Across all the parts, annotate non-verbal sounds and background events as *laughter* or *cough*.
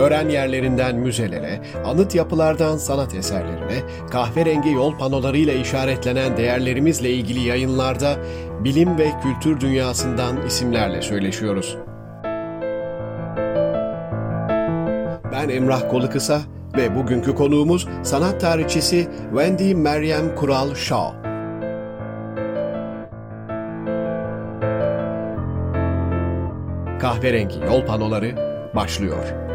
Öğren yerlerinden müzelere, anıt yapılardan sanat eserlerine, kahverengi yol panolarıyla işaretlenen değerlerimizle ilgili yayınlarda bilim ve kültür dünyasından isimlerle söyleşiyoruz. Ben Emrah Kolukısa ve bugünkü konuğumuz sanat tarihçisi Wendy Meryem Kural Shaw. Kahverengi yol panoları başlıyor.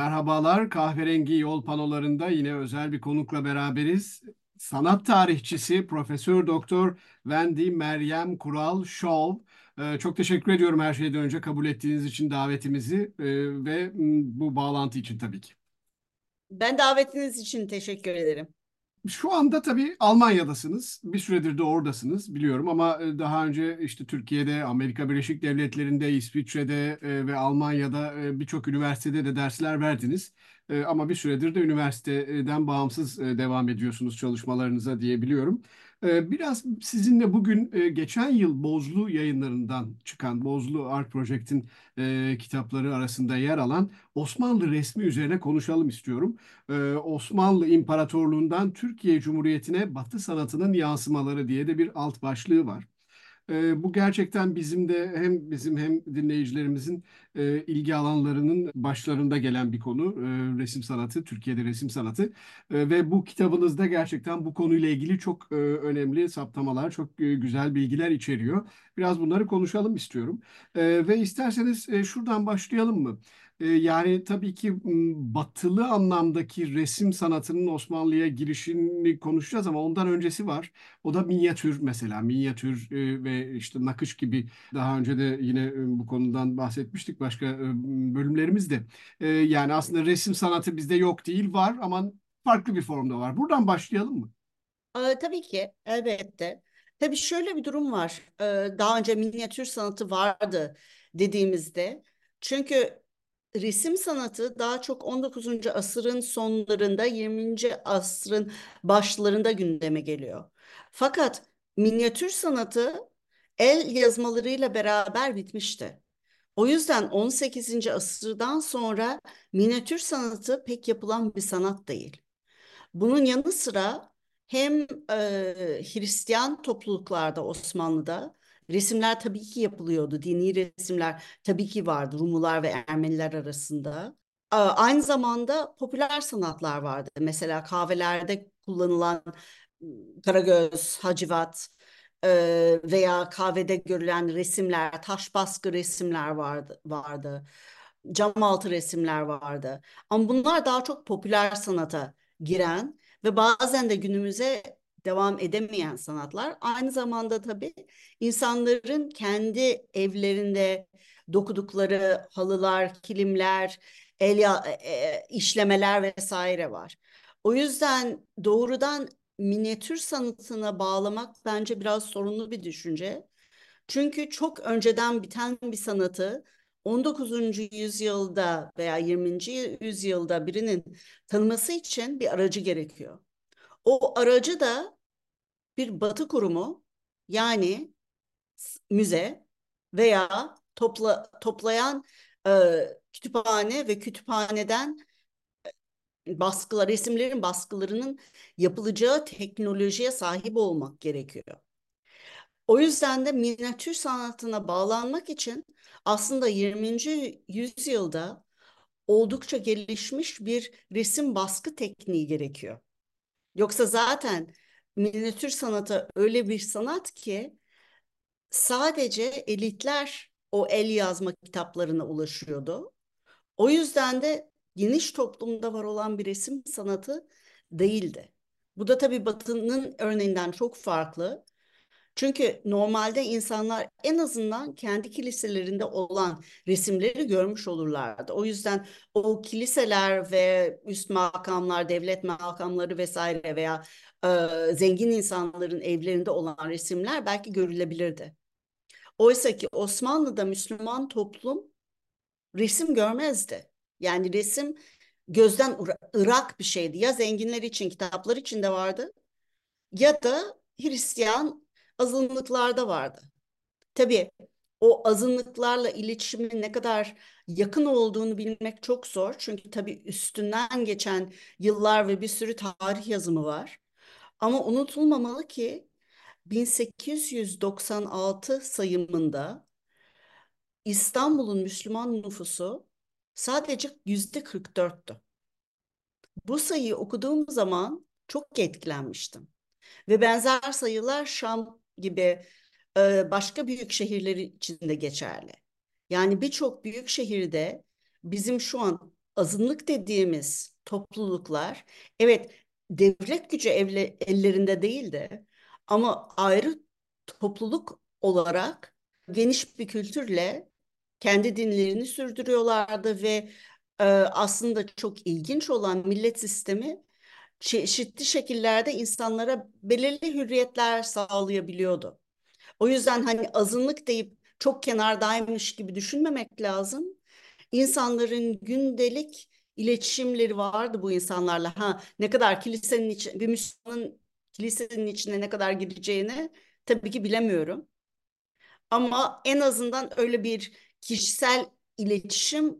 Merhabalar, Kahverengi Yol Panolarında yine özel bir konukla beraberiz. Sanat tarihçisi Profesör Doktor Wendy Meryem Kural Şov. Ee, çok teşekkür ediyorum her şeyden önce kabul ettiğiniz için davetimizi e, ve bu bağlantı için tabii ki. Ben davetiniz için teşekkür ederim. Şu anda tabii Almanya'dasınız. Bir süredir de oradasınız biliyorum ama e, daha önce işte Türkiye'de, Amerika Birleşik Devletleri'nde, İsviçre'de e, ve Almanya'da e, birçok üniversitede de dersler verdiniz. Ama bir süredir de üniversiteden bağımsız devam ediyorsunuz çalışmalarınıza diyebiliyorum. Biraz sizinle bugün geçen yıl Bozlu yayınlarından çıkan Bozlu Art Project'in kitapları arasında yer alan Osmanlı resmi üzerine konuşalım istiyorum. Osmanlı İmparatorluğundan Türkiye Cumhuriyeti'ne Batı sanatının yansımaları diye de bir alt başlığı var. E, bu gerçekten bizim de hem bizim hem dinleyicilerimizin e, ilgi alanlarının başlarında gelen bir konu. E, resim sanatı, Türkiye'de resim sanatı. E, ve bu kitabınızda gerçekten bu konuyla ilgili çok e, önemli saptamalar, çok e, güzel bilgiler içeriyor. Biraz bunları konuşalım istiyorum. E, ve isterseniz e, şuradan başlayalım mı? Ee, yani tabii ki batılı anlamdaki resim sanatının Osmanlı'ya girişini konuşacağız ama ondan öncesi var. O da minyatür mesela. Minyatür e, ve işte nakış gibi daha önce de yine e, bu konudan bahsetmiştik başka e, bölümlerimizde. Yani aslında resim sanatı bizde yok değil var ama farklı bir formda var. Buradan başlayalım mı? Ee, tabii ki elbette. Tabii şöyle bir durum var. Ee, daha önce minyatür sanatı vardı dediğimizde. Çünkü resim sanatı daha çok 19. asırın sonlarında 20. asrın başlarında gündeme geliyor. Fakat minyatür sanatı el yazmalarıyla beraber bitmişti. O yüzden 18. asırdan sonra minyatür sanatı pek yapılan bir sanat değil. Bunun yanı sıra hem e, Hristiyan topluluklarda Osmanlı'da Resimler tabii ki yapılıyordu. Dini resimler tabii ki vardı Rumlular ve Ermeniler arasında. Aynı zamanda popüler sanatlar vardı. Mesela kahvelerde kullanılan Karagöz, Hacivat veya kahvede görülen resimler, taş baskı resimler vardı. vardı. Cam altı resimler vardı. Ama bunlar daha çok popüler sanata giren ve bazen de günümüze devam edemeyen sanatlar. Aynı zamanda tabii insanların kendi evlerinde dokudukları halılar, kilimler, el işlemeler vesaire var. O yüzden doğrudan minyatür sanatına bağlamak bence biraz sorunlu bir düşünce. Çünkü çok önceden biten bir sanatı 19. yüzyılda veya 20. yüzyılda birinin tanıması için bir aracı gerekiyor. O aracı da bir batı kurumu yani müze veya topla, toplayan e, kütüphane ve kütüphaneden baskılar, resimlerin baskılarının yapılacağı teknolojiye sahip olmak gerekiyor. O yüzden de minyatür sanatına bağlanmak için aslında 20. yüzyılda oldukça gelişmiş bir resim baskı tekniği gerekiyor. Yoksa zaten minyatür sanatı öyle bir sanat ki sadece elitler o el yazma kitaplarına ulaşıyordu. O yüzden de geniş toplumda var olan bir resim sanatı değildi. Bu da tabii Batı'nın örneğinden çok farklı. Çünkü normalde insanlar en azından kendi kiliselerinde olan resimleri görmüş olurlardı. O yüzden o kiliseler ve üst makamlar, devlet makamları vesaire veya e, zengin insanların evlerinde olan resimler belki görülebilirdi. Oysa ki Osmanlı'da Müslüman toplum resim görmezdi. Yani resim gözden ırak bir şeydi. Ya zenginler için, kitaplar için de vardı ya da Hristiyan azınlıklarda vardı. Tabii o azınlıklarla iletişimin ne kadar yakın olduğunu bilmek çok zor. Çünkü tabii üstünden geçen yıllar ve bir sürü tarih yazımı var. Ama unutulmamalı ki 1896 sayımında İstanbul'un Müslüman nüfusu sadece yüzde 44'tü. Bu sayıyı okuduğum zaman çok etkilenmiştim. Ve benzer sayılar Şam gibi e, başka büyük şehirler için de geçerli. Yani birçok büyük şehirde bizim şu an azınlık dediğimiz topluluklar evet devlet gücü evle, ellerinde değildi ama ayrı topluluk olarak geniş bir kültürle kendi dinlerini sürdürüyorlardı ve e, aslında çok ilginç olan millet sistemi çeşitli şekillerde insanlara belirli hürriyetler sağlayabiliyordu. O yüzden hani azınlık deyip çok kenardaymış gibi düşünmemek lazım. İnsanların gündelik iletişimleri vardı bu insanlarla. Ha ne kadar kilisenin içi, bir Müslümanın kilisenin içine ne kadar gireceğini tabii ki bilemiyorum. Ama en azından öyle bir kişisel iletişim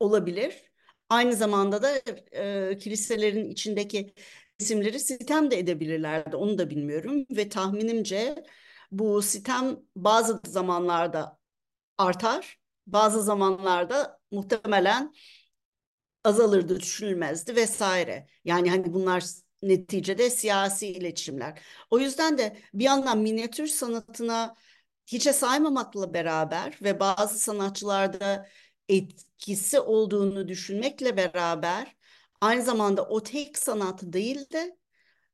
olabilir. Aynı zamanda da e, kiliselerin içindeki isimleri sitem de edebilirlerdi. Onu da bilmiyorum ve tahminimce bu sitem bazı zamanlarda artar, bazı zamanlarda muhtemelen azalırdı, düşünülmezdi vesaire. Yani hani bunlar neticede siyasi iletişimler. O yüzden de bir yandan minyatür sanatına hiçe saymamakla beraber ve bazı sanatçılarda etkisi olduğunu düşünmekle beraber aynı zamanda o tek sanatı değildi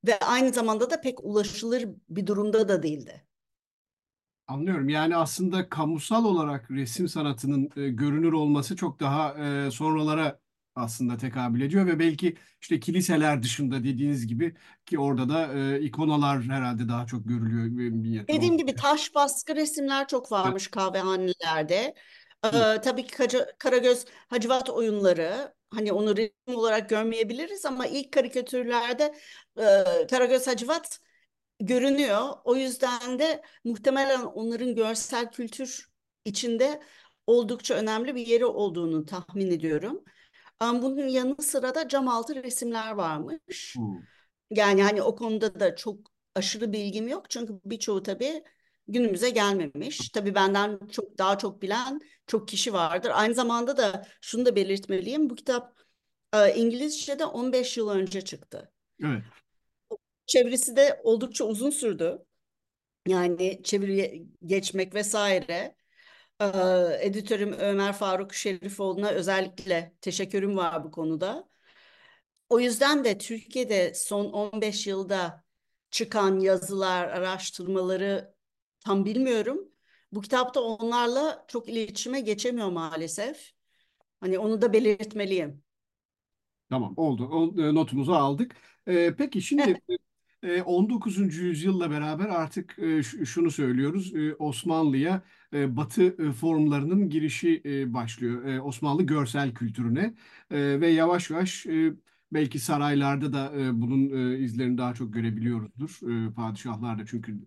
ve aynı zamanda da pek ulaşılır bir durumda da değildi. Anlıyorum. Yani aslında kamusal olarak resim sanatının e, görünür olması çok daha e, sonralara aslında tekabül ediyor ve belki işte kiliseler dışında dediğiniz gibi ki orada da e, ikonalar herhalde daha çok görülüyor. Minyatür Dediğim gibi taş baskı resimler çok varmış kahvehanelerde. Ee, tabii ki Kaca- Karagöz Hacivat oyunları hani onu resim olarak görmeyebiliriz ama ilk karikatürlerde e, Karagöz Hacivat görünüyor. O yüzden de muhtemelen onların görsel kültür içinde oldukça önemli bir yeri olduğunu tahmin ediyorum. Ama bunun yanı sıra da cam altı resimler varmış. Hmm. Yani hani o konuda da çok aşırı bilgim yok. Çünkü birçoğu tabii günümüze gelmemiş. Tabii benden çok daha çok bilen çok kişi vardır. Aynı zamanda da şunu da belirtmeliyim. Bu kitap e, İngilizce'de 15 yıl önce çıktı. Evet. Çevirisi de oldukça uzun sürdü. Yani çeviriye geçmek vesaire. Ee, editörüm Ömer Faruk Şerifoğlu'na özellikle teşekkürüm var bu konuda. O yüzden de Türkiye'de son 15 yılda çıkan yazılar, araştırmaları tam bilmiyorum. Bu kitapta onlarla çok iletişime geçemiyor maalesef. Hani onu da belirtmeliyim. Tamam oldu. O, e, notumuzu aldık. E, peki şimdi e, 19. yüzyılla beraber artık şunu söylüyoruz. Osmanlı'ya Batı formlarının girişi başlıyor. Osmanlı görsel kültürüne ve yavaş yavaş belki saraylarda da bunun izlerini daha çok görebiliyoruzdur. Padişahlar da çünkü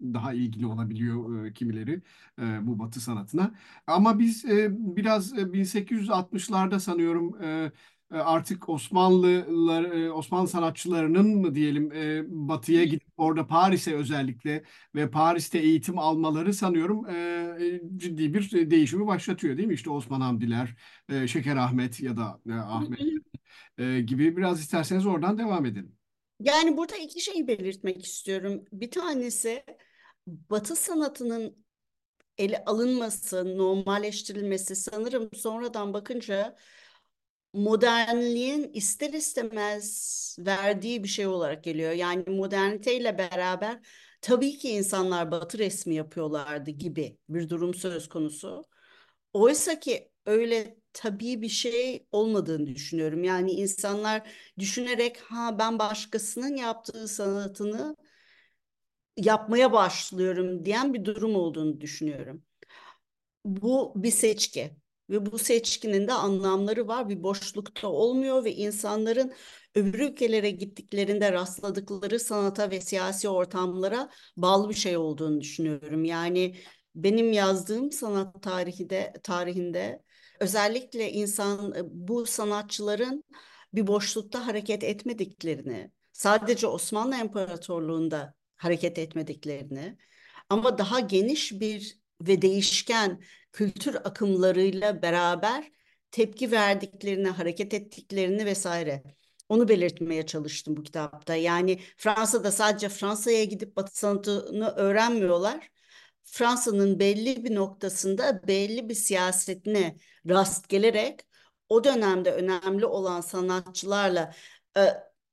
daha ilgili olabiliyor kimileri bu Batı sanatına. Ama biz biraz e, 1860'larda sanıyorum artık Osmanlılar, e, Osmanlı sanatçılarının mı diyelim e, batıya gidip orada Paris'e özellikle ve Paris'te eğitim almaları sanıyorum ciddi bir değişimi başlatıyor değil mi? İşte Osman Hamdiler, Şeker Ahmet ya da Ahmet gibi biraz isterseniz oradan devam edelim. Yani burada iki şeyi belirtmek istiyorum. Bir tanesi Batı sanatının ele alınması, normalleştirilmesi sanırım sonradan bakınca modernliğin ister istemez verdiği bir şey olarak geliyor. Yani moderniteyle beraber tabii ki insanlar Batı resmi yapıyorlardı gibi bir durum söz konusu. Oysa ki öyle tabii bir şey olmadığını düşünüyorum. Yani insanlar düşünerek ha ben başkasının yaptığı sanatını yapmaya başlıyorum diyen bir durum olduğunu düşünüyorum. Bu bir seçki ve bu seçkinin de anlamları var. Bir boşlukta olmuyor ve insanların öbür ülkelere gittiklerinde rastladıkları sanata ve siyasi ortamlara bağlı bir şey olduğunu düşünüyorum. Yani benim yazdığım sanat tarihi de tarihinde özellikle insan bu sanatçıların bir boşlukta hareket etmediklerini, sadece Osmanlı İmparatorluğu'nda hareket etmediklerini ama daha geniş bir ve değişken kültür akımlarıyla beraber tepki verdiklerini, hareket ettiklerini vesaire. Onu belirtmeye çalıştım bu kitapta. Yani Fransa'da sadece Fransa'ya gidip Batı sanatını öğrenmiyorlar. Fransa'nın belli bir noktasında belli bir siyasetine rast gelerek o dönemde önemli olan sanatçılarla e,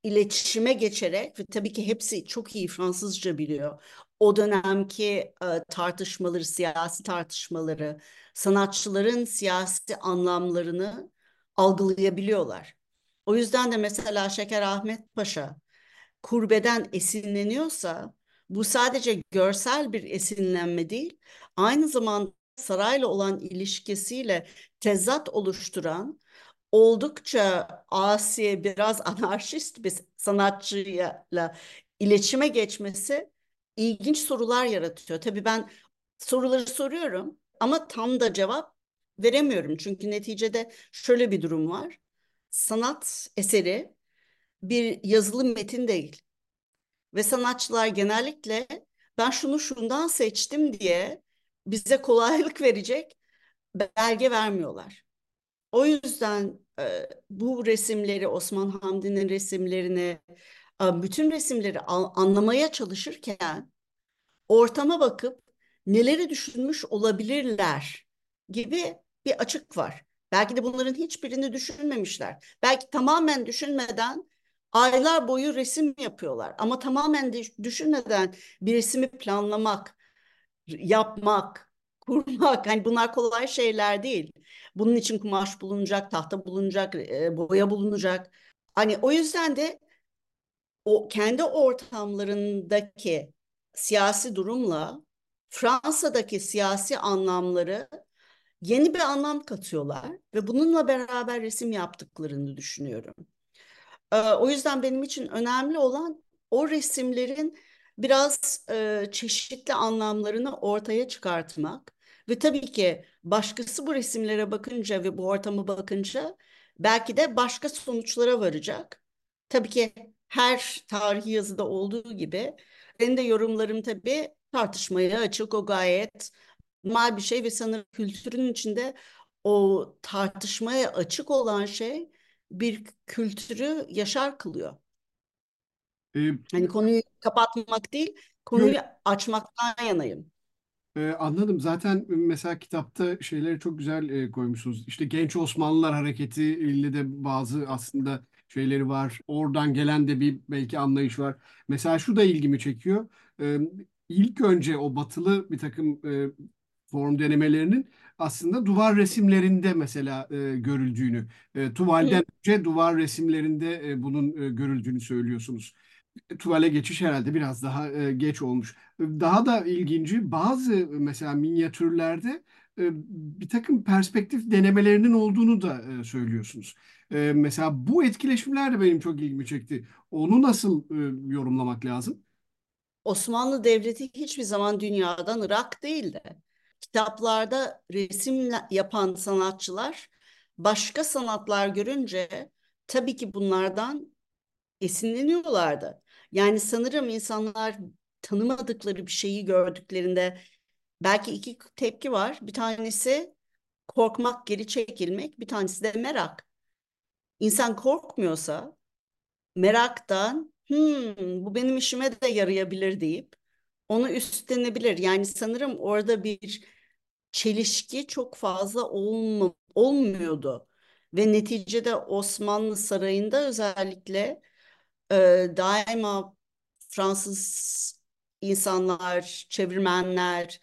iletişime geçerek ve tabii ki hepsi çok iyi Fransızca biliyor. O dönemki e, tartışmaları, siyasi tartışmaları, sanatçıların siyasi anlamlarını algılayabiliyorlar. O yüzden de mesela Şeker Ahmet Paşa kurbeden esinleniyorsa bu sadece görsel bir esinlenme değil, aynı zamanda sarayla olan ilişkisiyle tezat oluşturan oldukça asi, biraz *laughs* anarşist bir sanatçıyla iletişime geçmesi ilginç sorular yaratıyor. Tabii ben soruları soruyorum ama tam da cevap veremiyorum. Çünkü neticede şöyle bir durum var. Sanat eseri bir yazılı metin değil. Ve sanatçılar genellikle ben şunu şundan seçtim diye bize kolaylık verecek belge vermiyorlar. O yüzden e, bu resimleri Osman Hamdi'nin resimlerini bütün resimleri anlamaya çalışırken ortama bakıp neleri düşünmüş olabilirler gibi bir açık var. Belki de bunların hiçbirini düşünmemişler. Belki tamamen düşünmeden aylar boyu resim yapıyorlar. Ama tamamen düşünmeden bir resmi planlamak, yapmak, kurmak hani bunlar kolay şeyler değil. Bunun için kumaş bulunacak, tahta bulunacak, e, boya bulunacak. Hani o yüzden de o kendi ortamlarındaki siyasi durumla Fransa'daki siyasi anlamları yeni bir anlam katıyorlar ve bununla beraber resim yaptıklarını düşünüyorum. Ee, o yüzden benim için önemli olan o resimlerin biraz e, çeşitli anlamlarını ortaya çıkartmak ve tabii ki başkası bu resimlere bakınca ve bu ortama bakınca belki de başka sonuçlara varacak. Tabii ki her tarihi yazıda olduğu gibi benim de yorumlarım tabii tartışmaya açık o gayet normal bir şey ve sanırım kültürün içinde o tartışmaya açık olan şey bir kültürü yaşar kılıyor. Ee, Hani konuyu kapatmak değil, konuyu açmaktan yanayım. Ee, anladım. Zaten mesela kitapta şeyleri çok güzel e, koymuşsunuz. İşte Genç Osmanlılar Hareketi ile de bazı aslında şeyleri var. Oradan gelen de bir belki anlayış var. Mesela şu da ilgimi çekiyor. Ee, ilk önce o batılı bir takım e, form denemelerinin aslında duvar resimlerinde mesela e, görüldüğünü, e, tuvalden önce duvar resimlerinde e, bunun e, görüldüğünü söylüyorsunuz tuvale geçiş herhalde biraz daha e, geç olmuş. Daha da ilginci bazı mesela minyatürlerde e, bir takım perspektif denemelerinin olduğunu da e, söylüyorsunuz. E, mesela bu etkileşimler de benim çok ilgimi çekti. Onu nasıl e, yorumlamak lazım? Osmanlı Devleti hiçbir zaman dünyadan Irak değildi. Kitaplarda resim yapan sanatçılar başka sanatlar görünce tabii ki bunlardan esinleniyorlardı. Yani sanırım insanlar tanımadıkları bir şeyi gördüklerinde belki iki tepki var. Bir tanesi korkmak, geri çekilmek, bir tanesi de merak. İnsan korkmuyorsa meraktan hmm, bu benim işime de yarayabilir deyip onu üstlenebilir. Yani sanırım orada bir çelişki çok fazla olma, olmuyordu. Ve neticede Osmanlı Sarayı'nda özellikle e, daima Fransız insanlar, çevirmenler,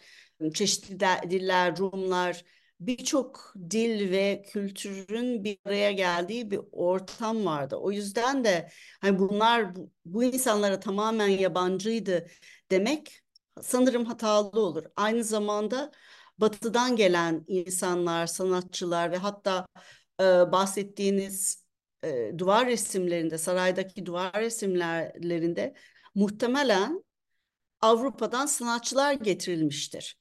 çeşitli diller, Rumlar, birçok dil ve kültürün bir araya geldiği bir ortam vardı. O yüzden de hani bunlar bu, bu insanlara tamamen yabancıydı demek sanırım hatalı olur. Aynı zamanda batıdan gelen insanlar, sanatçılar ve hatta e, bahsettiğiniz e, duvar resimlerinde, saraydaki duvar resimlerinde muhtemelen Avrupa'dan sanatçılar getirilmiştir.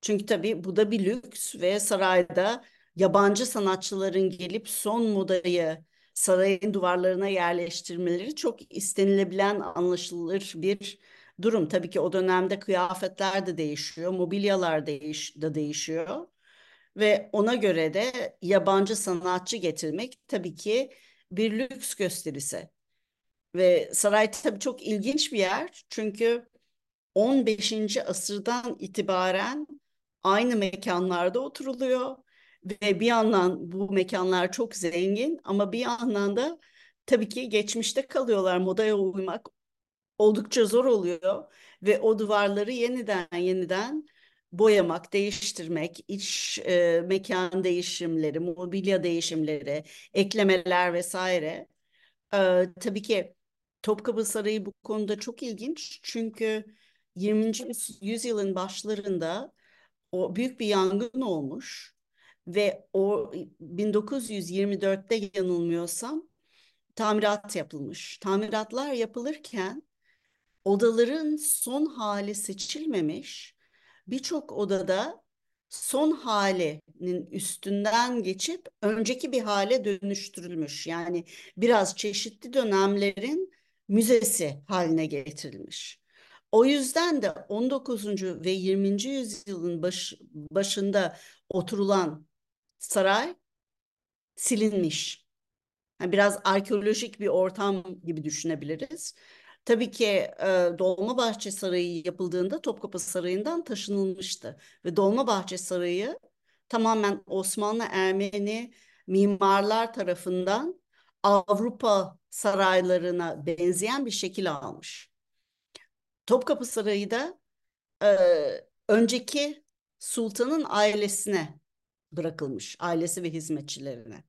Çünkü tabii bu da bir lüks ve sarayda yabancı sanatçıların gelip son modayı sarayın duvarlarına yerleştirmeleri çok istenilebilen, anlaşılır bir durum. Tabii ki o dönemde kıyafetler de değişiyor, mobilyalar değiş da değişiyor. Ve ona göre de yabancı sanatçı getirmek tabii ki bir lüks gösterisi. Ve saray tabii çok ilginç bir yer. Çünkü 15. asırdan itibaren aynı mekanlarda oturuluyor ve bir yandan bu mekanlar çok zengin ama bir yandan da tabii ki geçmişte kalıyorlar. Modaya uymak oldukça zor oluyor ve o duvarları yeniden yeniden boyamak, değiştirmek, iç e, mekan değişimleri, mobilya değişimleri, eklemeler vesaire. E, tabii ki Topkapı Sarayı bu konuda çok ilginç çünkü 20. yüzyılın başlarında o büyük bir yangın olmuş ve o 1924'te yanılmıyorsam tamirat yapılmış. Tamiratlar yapılırken odaların son hali seçilmemiş. Birçok odada son halinin üstünden geçip önceki bir hale dönüştürülmüş. Yani biraz çeşitli dönemlerin müzesi haline getirilmiş. O yüzden de 19. ve 20. yüzyılın baş, başında oturulan saray silinmiş. Yani biraz arkeolojik bir ortam gibi düşünebiliriz. Tabii ki e, Dolmabahçe Sarayı yapıldığında Topkapı Sarayı'ndan taşınılmıştı. Ve Dolmabahçe Sarayı tamamen Osmanlı Ermeni mimarlar tarafından Avrupa saraylarına benzeyen bir şekil almış. Topkapı Sarayı da e, önceki sultanın ailesine bırakılmış, ailesi ve hizmetçilerine.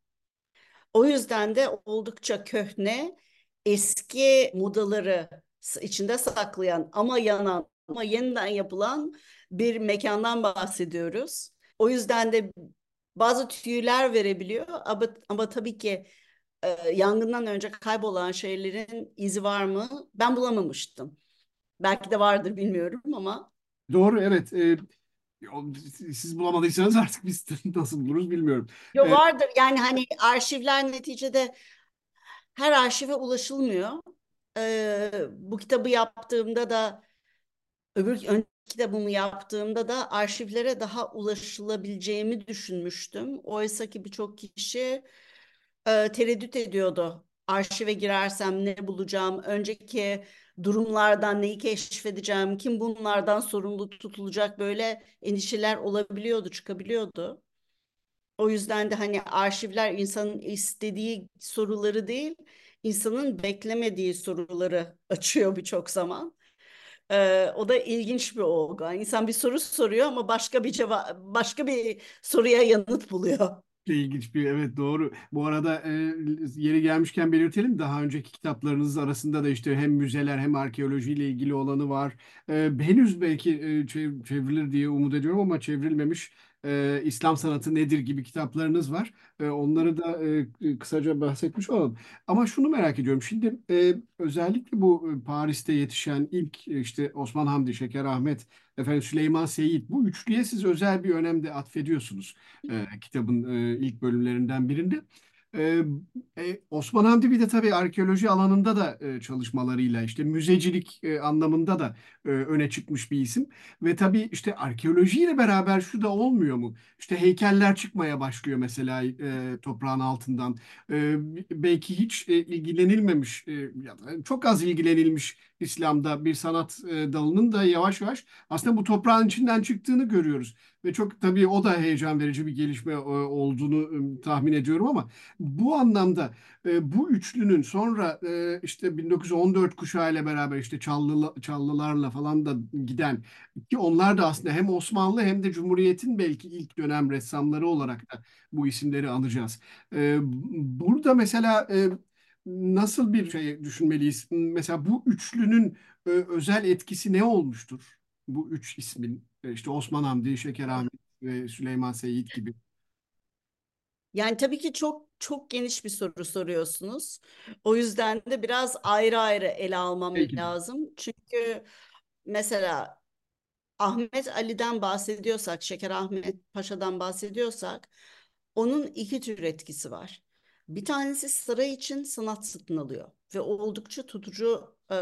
O yüzden de oldukça köhne, eski modaları içinde saklayan ama yanan ama yeniden yapılan bir mekandan bahsediyoruz. O yüzden de bazı tüyler verebiliyor ama, ama tabii ki e, yangından önce kaybolan şeylerin izi var mı? Ben bulamamıştım. Belki de vardır bilmiyorum ama. Doğru evet. E, siz bulamadıysanız artık biz *laughs* nasıl buluruz bilmiyorum. Yo vardır yani hani arşivler neticede her arşive ulaşılmıyor. Ee, bu kitabı yaptığımda da öbür önceki kitabımı yaptığımda da arşivlere daha ulaşılabileceğimi düşünmüştüm. Oysa ki birçok kişi e, tereddüt ediyordu. Arşive girersem ne bulacağım? Önceki durumlardan neyi keşfedeceğim? Kim bunlardan sorumlu tutulacak? Böyle endişeler olabiliyordu, çıkabiliyordu. O yüzden de hani arşivler insanın istediği soruları değil, insanın beklemediği soruları açıyor birçok zaman. Ee, o da ilginç bir olgu. İnsan bir soru soruyor ama başka bir cevap, başka bir soruya yanıt buluyor. İlginç bir evet doğru. Bu arada e, yeri gelmişken belirtelim daha önceki kitaplarınız arasında da işte hem müzeler hem arkeolojiyle ilgili olanı var. E, henüz belki e, çevrilir diye umut ediyorum ama çevrilmemiş e, İslam sanatı nedir gibi kitaplarınız var. E, onları da e, kısaca bahsetmiş olalım. Ama şunu merak ediyorum. Şimdi e, özellikle bu Paris'te yetişen ilk işte Osman Hamdi, Şeker Ahmet, efendim Süleyman Seyit bu üçlüye siz özel bir önem de atfediyorsunuz e, kitabın e, ilk bölümlerinden birinde. Ee, e, Osman Hamdi bir de tabii arkeoloji alanında da e, çalışmalarıyla işte müzecilik e, anlamında da e, öne çıkmış bir isim. Ve tabii işte arkeolojiyle beraber şu da olmuyor mu? İşte heykeller çıkmaya başlıyor mesela e, toprağın altından. E, belki hiç e, ilgilenilmemiş e, ya da çok az ilgilenilmiş İslam'da bir sanat e, dalının da yavaş yavaş aslında bu toprağın içinden çıktığını görüyoruz. Ve çok tabii o da heyecan verici bir gelişme e, olduğunu e, tahmin ediyorum ama bu anlamda bu üçlünün sonra işte 1914 kuşağı ile beraber işte Çallı, Çallılarla falan da giden ki onlar da aslında hem Osmanlı hem de Cumhuriyet'in belki ilk dönem ressamları olarak da bu isimleri anacağız. E, burada mesela nasıl bir şey düşünmeliyiz? Mesela bu üçlünün e, özel etkisi ne olmuştur? Bu üç ismin e, işte Osman Hamdi, Şeker Ahmet ve Süleyman Seyit gibi. Yani tabii ki çok çok geniş bir soru soruyorsunuz. O yüzden de biraz ayrı ayrı ele almam de. lazım. Çünkü mesela Ahmet Ali'den bahsediyorsak, Şeker Ahmet Paşa'dan bahsediyorsak, onun iki tür etkisi var. Bir tanesi saray için sanat satın alıyor ve oldukça tutucu e,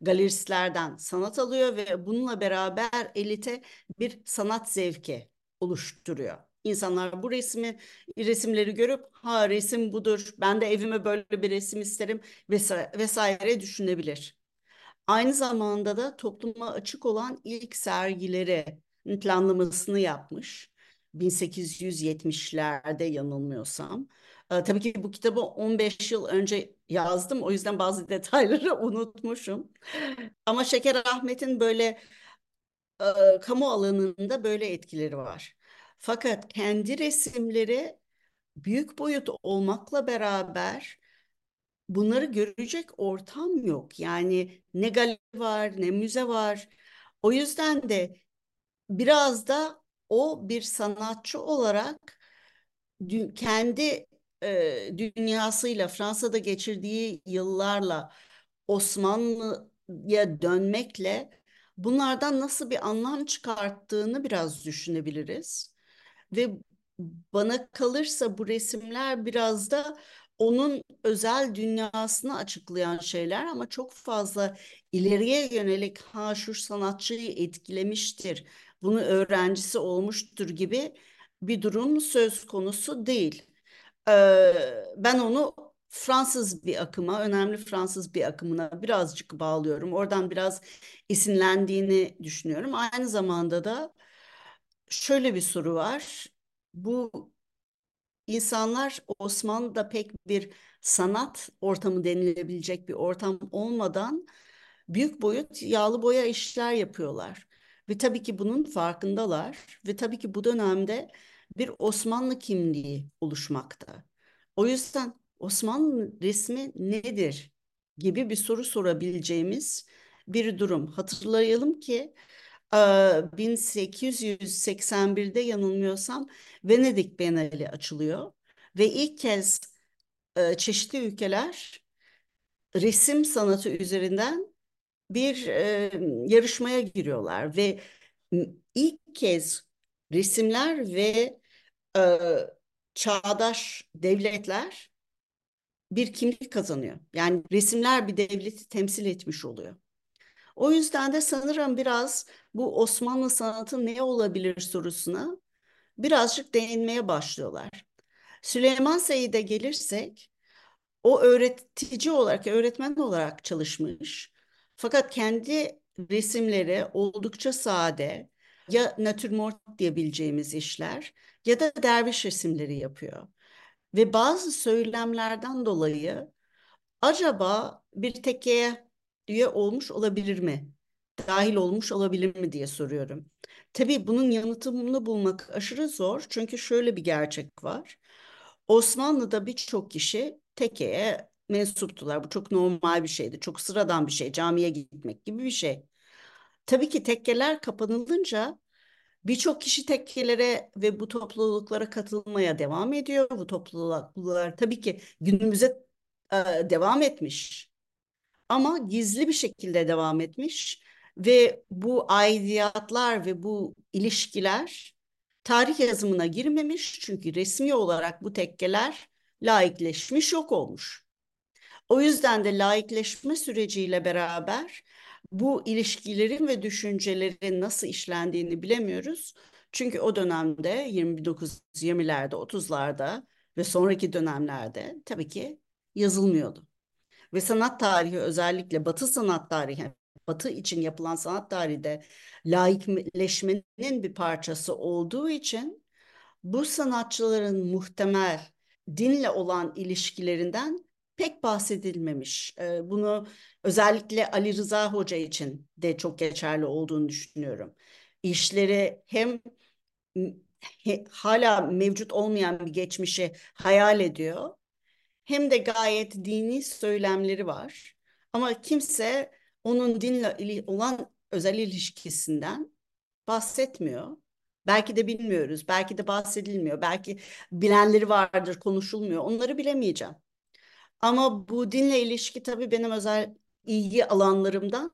galeristlerden sanat alıyor ve bununla beraber elite bir sanat zevki oluşturuyor. İnsanlar bu resmi resimleri görüp ha resim budur ben de evime böyle bir resim isterim vesaire, vesaire düşünebilir. Aynı zamanda da topluma açık olan ilk sergileri planlamasını yapmış. 1870'lerde yanılmıyorsam. Ee, tabii ki bu kitabı 15 yıl önce yazdım. O yüzden bazı *laughs* detayları unutmuşum. Ama Şeker Ahmet'in böyle e, kamu alanında böyle etkileri var. Fakat kendi resimleri büyük boyut olmakla beraber bunları görecek ortam yok. Yani ne galeri var, ne müze var. O yüzden de biraz da o bir sanatçı olarak kendi dünyasıyla Fransa'da geçirdiği yıllarla Osmanlı'ya dönmekle bunlardan nasıl bir anlam çıkarttığını biraz düşünebiliriz. Ve bana kalırsa bu resimler biraz da onun özel dünyasını açıklayan şeyler ama çok fazla ileriye yönelik ha şu sanatçıyı etkilemiştir, bunu öğrencisi olmuştur gibi bir durum söz konusu değil. Ben onu Fransız bir akıma, önemli Fransız bir akımına birazcık bağlıyorum. Oradan biraz esinlendiğini düşünüyorum. Aynı zamanda da şöyle bir soru var. Bu insanlar Osmanlı'da pek bir sanat ortamı denilebilecek bir ortam olmadan büyük boyut yağlı boya işler yapıyorlar. Ve tabii ki bunun farkındalar ve tabii ki bu dönemde bir Osmanlı kimliği oluşmakta. O yüzden Osmanlı resmi nedir gibi bir soru sorabileceğimiz bir durum. Hatırlayalım ki 1881'de yanılmıyorsam Venedik Bienali açılıyor ve ilk kez çeşitli ülkeler resim sanatı üzerinden bir yarışmaya giriyorlar ve ilk kez resimler ve çağdaş devletler bir kimlik kazanıyor. Yani resimler bir devleti temsil etmiş oluyor. O yüzden de sanırım biraz bu Osmanlı sanatı ne olabilir sorusuna birazcık değinmeye başlıyorlar. Süleyman Seyit'e gelirsek o öğretici olarak, öğretmen olarak çalışmış. Fakat kendi resimleri oldukça sade ya natürmort diyebileceğimiz işler ya da derviş resimleri yapıyor. Ve bazı söylemlerden dolayı acaba bir tekkeye üye olmuş olabilir mi? Dahil olmuş olabilir mi diye soruyorum. Tabii bunun yanıtını bulmak aşırı zor. Çünkü şöyle bir gerçek var. Osmanlı'da birçok kişi tekkeye mensuptular. Bu çok normal bir şeydi. Çok sıradan bir şey. Camiye gitmek gibi bir şey. Tabii ki tekkeler kapanılınca birçok kişi tekkelere ve bu topluluklara katılmaya devam ediyor. Bu topluluklar tabii ki günümüze e, devam etmiş. Ama gizli bir şekilde devam etmiş ve bu aidiyatlar ve bu ilişkiler tarih yazımına girmemiş çünkü resmi olarak bu tekkeler laikleşmiş yok olmuş. O yüzden de laikleşme süreciyle beraber bu ilişkilerin ve düşüncelerin nasıl işlendiğini bilemiyoruz. Çünkü o dönemde 29-20'lerde, 30'larda ve sonraki dönemlerde tabii ki yazılmıyordu. ve sanat tarihi özellikle Batı sanat tarihi, Batı için yapılan sanat tarihi de laikleşmenin bir parçası olduğu için bu sanatçıların muhtemel dinle olan ilişkilerinden pek bahsedilmemiş. Ee, bunu özellikle Ali Rıza Hoca için de çok geçerli olduğunu düşünüyorum. İşleri hem he, hala mevcut olmayan bir geçmişi hayal ediyor hem de gayet dini söylemleri var. Ama kimse onun dinle olan özel ilişkisinden bahsetmiyor. Belki de bilmiyoruz, belki de bahsedilmiyor, belki bilenleri vardır, konuşulmuyor. Onları bilemeyeceğim. Ama bu dinle ilişki tabii benim özel ilgi alanlarımdan.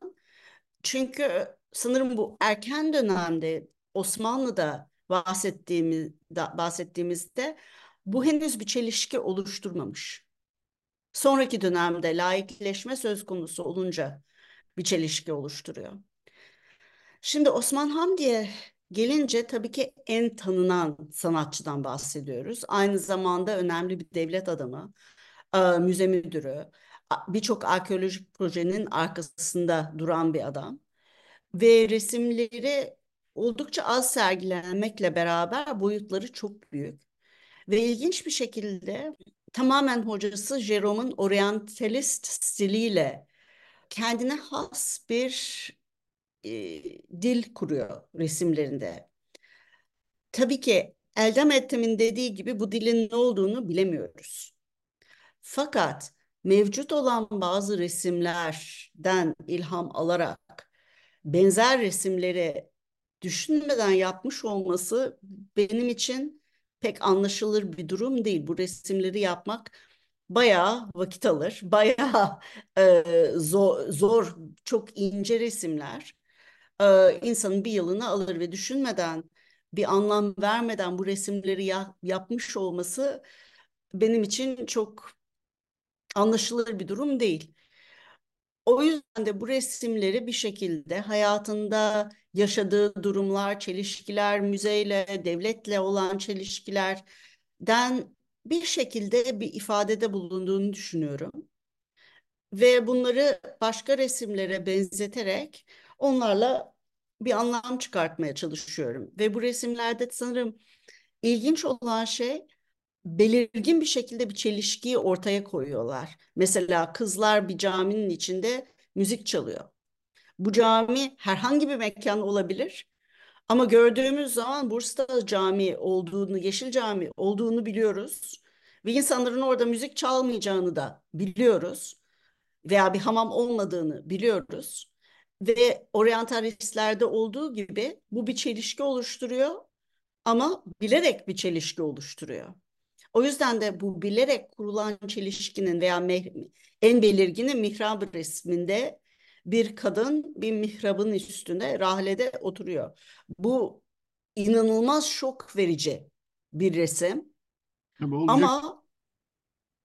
Çünkü sanırım bu erken dönemde Osmanlı'da bahsettiğimiz bahsettiğimizde bu henüz bir çelişki oluşturmamış. Sonraki dönemde laikleşme söz konusu olunca bir çelişki oluşturuyor. Şimdi Osman Hamdi'ye gelince tabii ki en tanınan sanatçıdan bahsediyoruz. Aynı zamanda önemli bir devlet adamı, müze müdürü, birçok arkeolojik projenin arkasında duran bir adam. Ve resimleri oldukça az sergilenmekle beraber boyutları çok büyük. Ve ilginç bir şekilde tamamen hocası Jerome'un oryantalist stiliyle kendine has bir e, dil kuruyor resimlerinde. Tabii ki Eldem Ettem'in dediği gibi bu dilin ne olduğunu bilemiyoruz. Fakat mevcut olan bazı resimlerden ilham alarak benzer resimleri düşünmeden yapmış olması benim için pek anlaşılır bir durum değil. Bu resimleri yapmak bayağı vakit alır, *laughs* bayağı e, zor, zor, çok ince resimler e, insanın bir yılını alır ve düşünmeden, bir anlam vermeden bu resimleri ya, yapmış olması benim için çok anlaşılır bir durum değil. O yüzden de bu resimleri bir şekilde hayatında yaşadığı durumlar, çelişkiler, müzeyle, devletle olan çelişkilerden bir şekilde bir ifadede bulunduğunu düşünüyorum. Ve bunları başka resimlere benzeterek onlarla bir anlam çıkartmaya çalışıyorum. Ve bu resimlerde sanırım ilginç olan şey belirgin bir şekilde bir çelişkiyi ortaya koyuyorlar. Mesela kızlar bir caminin içinde müzik çalıyor. Bu cami herhangi bir mekan olabilir. Ama gördüğümüz zaman Bursa'da cami olduğunu, Yeşil Cami olduğunu biliyoruz. Ve insanların orada müzik çalmayacağını da biliyoruz. Veya bir hamam olmadığını biliyoruz. Ve oryantalistlerde olduğu gibi bu bir çelişki oluşturuyor ama bilerek bir çelişki oluşturuyor. O yüzden de bu bilerek kurulan çelişkinin veya en belirgini mihrab resminde bir kadın bir mihrabın üstünde rahlede oturuyor. Bu inanılmaz şok verici bir resim. olacak. Ama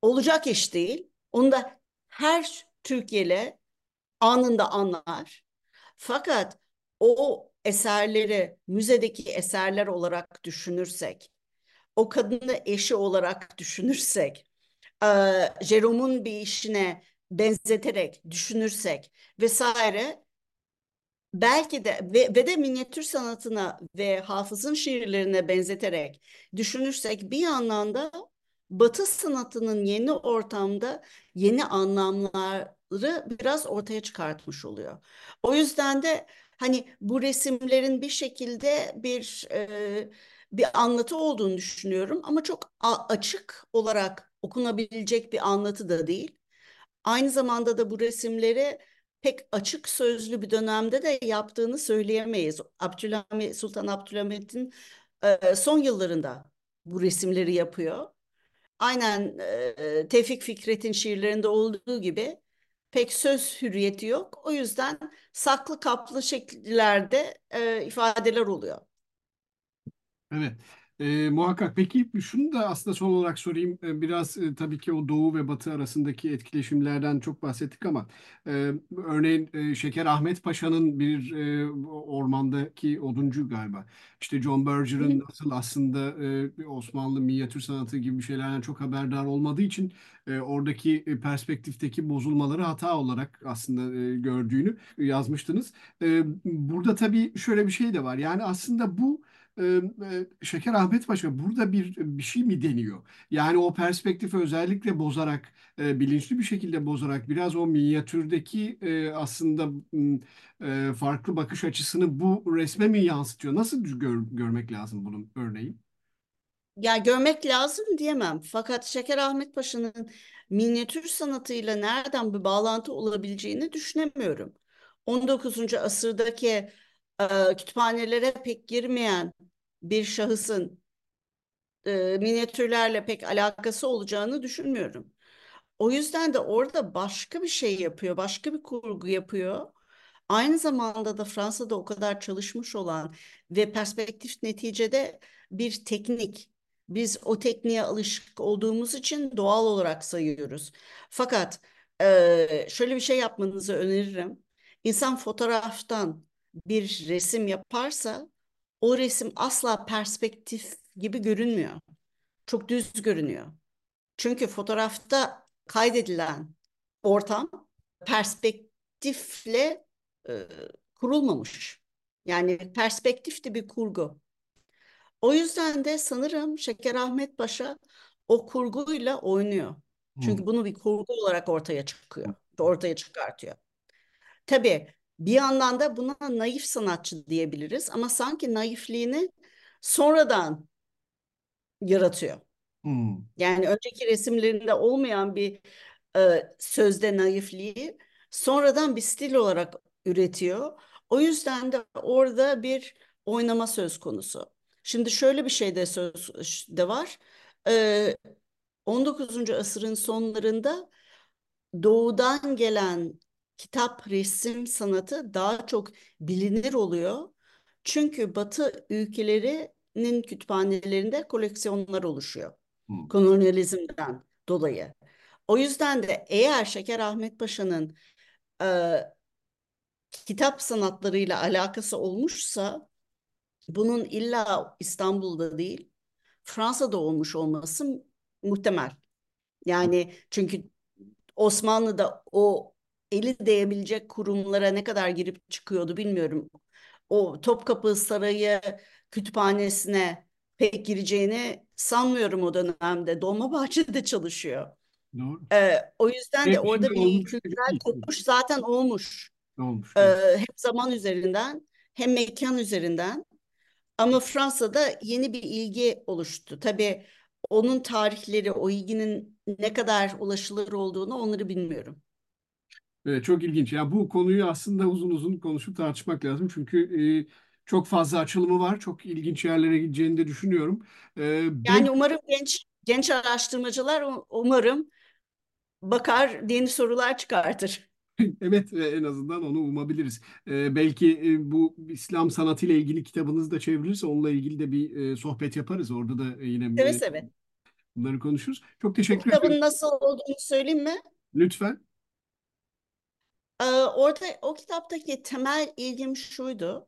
olacak iş değil. Onu da her Türkiye'li anında anlar. Fakat o eserleri müzedeki eserler olarak düşünürsek o kadını eşi olarak düşünürsek, e, Jerome'un bir işine benzeterek düşünürsek vesaire belki de ve, ve de minyatür sanatına ve Hafız'ın şiirlerine benzeterek düşünürsek bir yandan da Batı sanatının yeni ortamda yeni anlamları biraz ortaya çıkartmış oluyor. O yüzden de hani bu resimlerin bir şekilde bir e, bir anlatı olduğunu düşünüyorum ama çok açık olarak okunabilecek bir anlatı da değil. Aynı zamanda da bu resimleri pek açık sözlü bir dönemde de yaptığını söyleyemeyiz. Abdülhamit Sultan Abdülhamit'in e, son yıllarında bu resimleri yapıyor. Aynen e, Tevfik Fikret'in şiirlerinde olduğu gibi pek söz hürriyeti yok. O yüzden saklı kaplı şekillerde e, ifadeler oluyor. Evet. E, muhakkak. Peki şunu da aslında son olarak sorayım. E, biraz e, tabii ki o Doğu ve Batı arasındaki etkileşimlerden çok bahsettik ama e, örneğin e, Şeker Ahmet Paşa'nın bir e, ormandaki oduncu galiba. İşte John Berger'ın nasıl aslında e, Osmanlı minyatür sanatı gibi şeylerden çok haberdar olmadığı için e, oradaki perspektifteki bozulmaları hata olarak aslında e, gördüğünü yazmıştınız. E, burada tabii şöyle bir şey de var. Yani aslında bu Şeker Ahmet Paşa burada bir bir şey mi deniyor? Yani o perspektifi özellikle bozarak, bilinçli bir şekilde bozarak biraz o minyatürdeki aslında farklı bakış açısını bu resme mi yansıtıyor? Nasıl gör- görmek lazım bunun örneği? Ya görmek lazım diyemem. Fakat Şeker Ahmet Paşa'nın minyatür sanatıyla nereden bir bağlantı olabileceğini düşünemiyorum. 19. asırdaki e, kütüphanelere pek girmeyen bir şahısın e, minyatürlerle pek alakası olacağını düşünmüyorum. O yüzden de orada başka bir şey yapıyor, başka bir kurgu yapıyor. Aynı zamanda da Fransa'da o kadar çalışmış olan ve perspektif neticede bir teknik. Biz o tekniğe alışık olduğumuz için doğal olarak sayıyoruz. Fakat e, şöyle bir şey yapmanızı öneririm. İnsan fotoğraftan bir resim yaparsa o resim asla perspektif gibi görünmüyor. Çok düz görünüyor. Çünkü fotoğrafta kaydedilen ortam perspektifle e, kurulmamış. Yani perspektif de bir kurgu. O yüzden de sanırım Şeker Ahmet Paşa o kurguyla oynuyor. Hmm. Çünkü bunu bir kurgu olarak ortaya çıkıyor, ortaya çıkartıyor. Tabii bir yandan da buna naif sanatçı diyebiliriz ama sanki naifliğini sonradan yaratıyor. Hmm. Yani önceki resimlerinde olmayan bir e, sözde naifliği sonradan bir stil olarak üretiyor. O yüzden de orada bir oynama söz konusu. Şimdi şöyle bir şey de söz de var. E, 19. asırın sonlarında doğudan gelen kitap resim sanatı daha çok bilinir oluyor. Çünkü Batı ülkelerinin kütüphanelerinde koleksiyonlar oluşuyor Hmm. kolonyalizmden dolayı. O yüzden de eğer Şeker Ahmet Paşa'nın e, kitap sanatlarıyla alakası olmuşsa bunun illa İstanbul'da değil Fransa'da olmuş olması muhtemel. Yani çünkü Osmanlı'da o eli değebilecek kurumlara ne kadar girip çıkıyordu bilmiyorum. O Topkapı Sarayı kütüphanesine pek gireceğini sanmıyorum o dönemde. Dolmabahçe'de çalışıyor. Doğru. Ee, o yüzden de Hep orada şimdi bir olmuş kültürel değil. kopuş zaten olmuş. Olmuş. Ee, hem zaman üzerinden hem mekan üzerinden. Ama Fransa'da yeni bir ilgi oluştu. Tabii onun tarihleri, o ilginin ne kadar ulaşılır olduğunu onları bilmiyorum. Evet, çok ilginç. Ya bu konuyu aslında uzun uzun konuşup tartışmak lazım. Çünkü e, çok fazla açılımı var. Çok ilginç yerlere gideceğini de düşünüyorum. E, Yani belki umarım genç genç araştırmacılar umarım bakar, yeni sorular çıkartır. *laughs* evet e, en azından onu umabiliriz. E, belki e, bu İslam sanatıyla ilgili kitabınız da çevrilirse onunla ilgili de bir e, sohbet yaparız. Orada da e, yine Seve e, seve. bunları konuşuruz. Çok Bu teşekkür ederim. kitabın nasıl olduğunu söyleyeyim mi? Lütfen. Ee, orada o kitaptaki temel ilgim şuydu.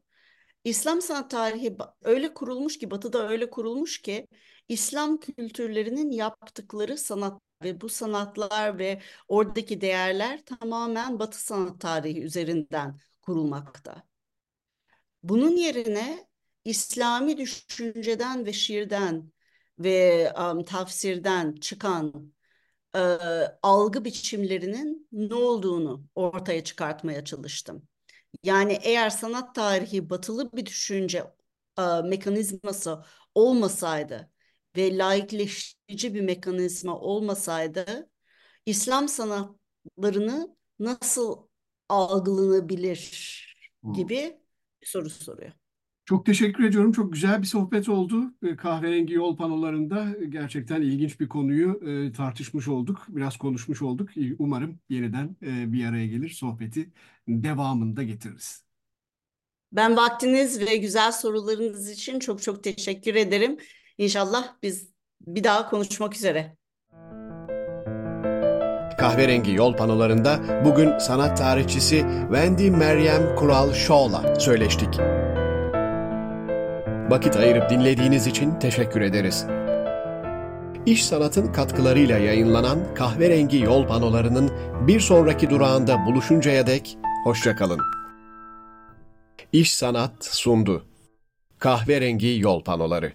İslam sanat tarihi öyle kurulmuş ki, Batı'da öyle kurulmuş ki İslam kültürlerinin yaptıkları sanat ve bu sanatlar ve oradaki değerler tamamen Batı sanat tarihi üzerinden kurulmakta. Bunun yerine İslami düşünceden ve şiirden ve um, tafsirden çıkan e, algı biçimlerinin ne olduğunu ortaya çıkartmaya çalıştım. Yani eğer sanat tarihi batılı bir düşünce e, mekanizması olmasaydı ve laikleştirici bir mekanizma olmasaydı İslam sanatlarını nasıl algılanabilir gibi bir soru soruyor. Çok teşekkür ediyorum. Çok güzel bir sohbet oldu. E, Kahverengi yol panolarında gerçekten ilginç bir konuyu e, tartışmış olduk. Biraz konuşmuş olduk. E, Umarım yeniden e, bir araya gelir, sohbeti devamında getiririz. Ben vaktiniz ve güzel sorularınız için çok çok teşekkür ederim. İnşallah biz bir daha konuşmak üzere. Kahverengi yol panolarında bugün sanat tarihçisi Wendy Meryem Kural Shaw'la söyleştik. Vakit ayırıp dinlediğiniz için teşekkür ederiz. İş Sanat'ın katkılarıyla yayınlanan Kahverengi Yol panolarının bir sonraki durağında buluşuncaya dek hoşçakalın. İş Sanat sundu. Kahverengi Yol panoları